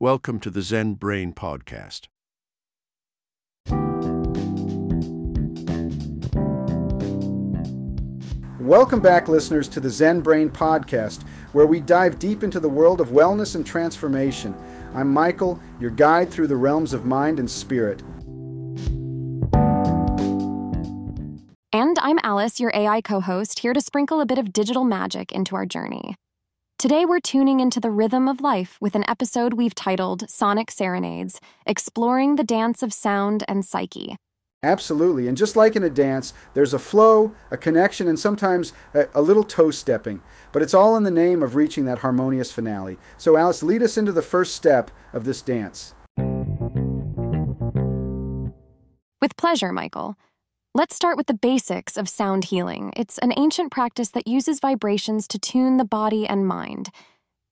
Welcome to the Zen Brain Podcast. Welcome back, listeners, to the Zen Brain Podcast, where we dive deep into the world of wellness and transformation. I'm Michael, your guide through the realms of mind and spirit. And I'm Alice, your AI co host, here to sprinkle a bit of digital magic into our journey. Today, we're tuning into the rhythm of life with an episode we've titled Sonic Serenades Exploring the Dance of Sound and Psyche. Absolutely. And just like in a dance, there's a flow, a connection, and sometimes a, a, little toe stepping. But it's all in the name of reaching that harmonious finale. So, Alice, lead us into the first step of this dance. With pleasure, Michael. Let's start with the basics of sound healing. It's an ancient practice that uses vibrations to tune the body and mind.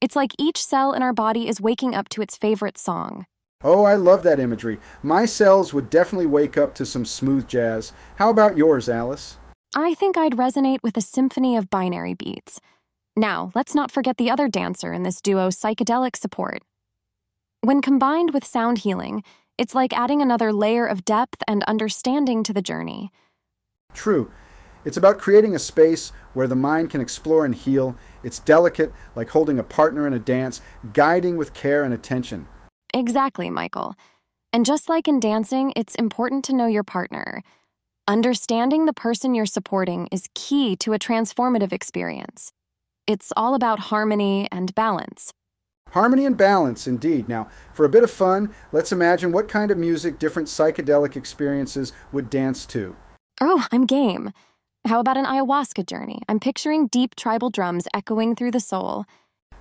It's like each cell in our body is waking up to its favorite song. Oh, I love that imagery. My cells would definitely wake up to some smooth jazz. How about yours, Alice? I think I'd resonate with a symphony of binary beats. Now, let's not forget the other dancer in this duo, psychedelic support. When combined with sound healing, it's like adding another layer of depth and understanding to the journey. True. It's about creating a space where the mind can explore and heal. It's delicate, like holding a partner in a dance, guiding with care and attention. Exactly, Michael. And just like in dancing, it's important to know your partner. Understanding the person you're supporting is key to a transformative experience. It's all about harmony and balance. Harmony and balance, indeed. Now, for a bit of fun, let's imagine what kind of music different psychedelic experiences would dance to. Oh, I'm game. How about an ayahuasca journey? I'm picturing deep tribal drums echoing through the soul.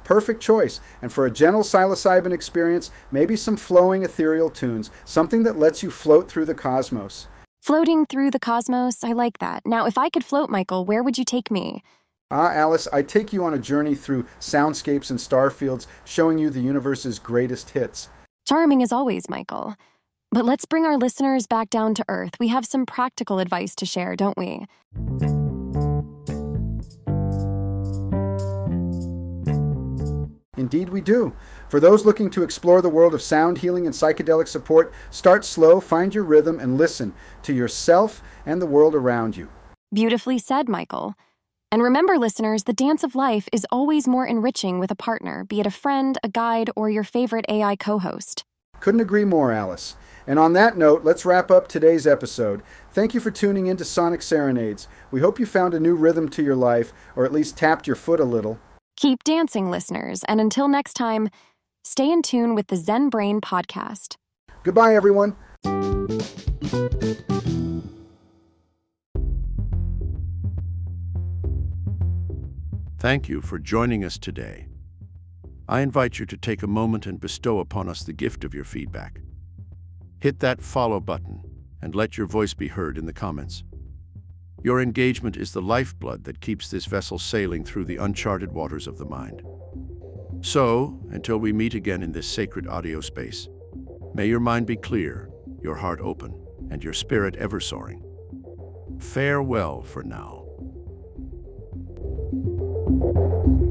Perfect choice. And for a gentle psilocybin experience, maybe some flowing ethereal tunes, something that lets you float through the cosmos. Floating through the cosmos, I like that. Now, if I could float, Michael, where would you take me? Ah, Alice, I take you on a journey through soundscapes and starfields, showing you the universe's greatest hits. Charming as always, Michael. But let's bring our listeners back down to earth. We have some practical advice to share, don't we? Indeed, we do. For those looking to explore the world of sound healing and psychedelic support, start slow, find your rhythm, and listen to yourself and the world around you. Beautifully said, Michael. And remember, listeners, the dance of life is always more enriching with a partner, be it a friend, a guide, or your favorite AI co host. Couldn't agree more, Alice. And on that note, let's wrap up today's episode. Thank you for tuning in to Sonic Serenades. We hope you found a new rhythm to your life, or at least tapped your foot a little. Keep dancing, listeners, and until next time, stay in tune with the Zen Brain podcast. Goodbye, everyone. Thank you for joining us today. I invite you to take a moment and bestow upon us the gift of your feedback. Hit that follow button and let your voice be heard in the comments. Your engagement is the lifeblood that keeps this vessel sailing through the uncharted waters of the mind. So, until we meet again in this sacred audio space, may your mind be clear, your heart open, and your spirit ever soaring. Farewell for now. Thank you.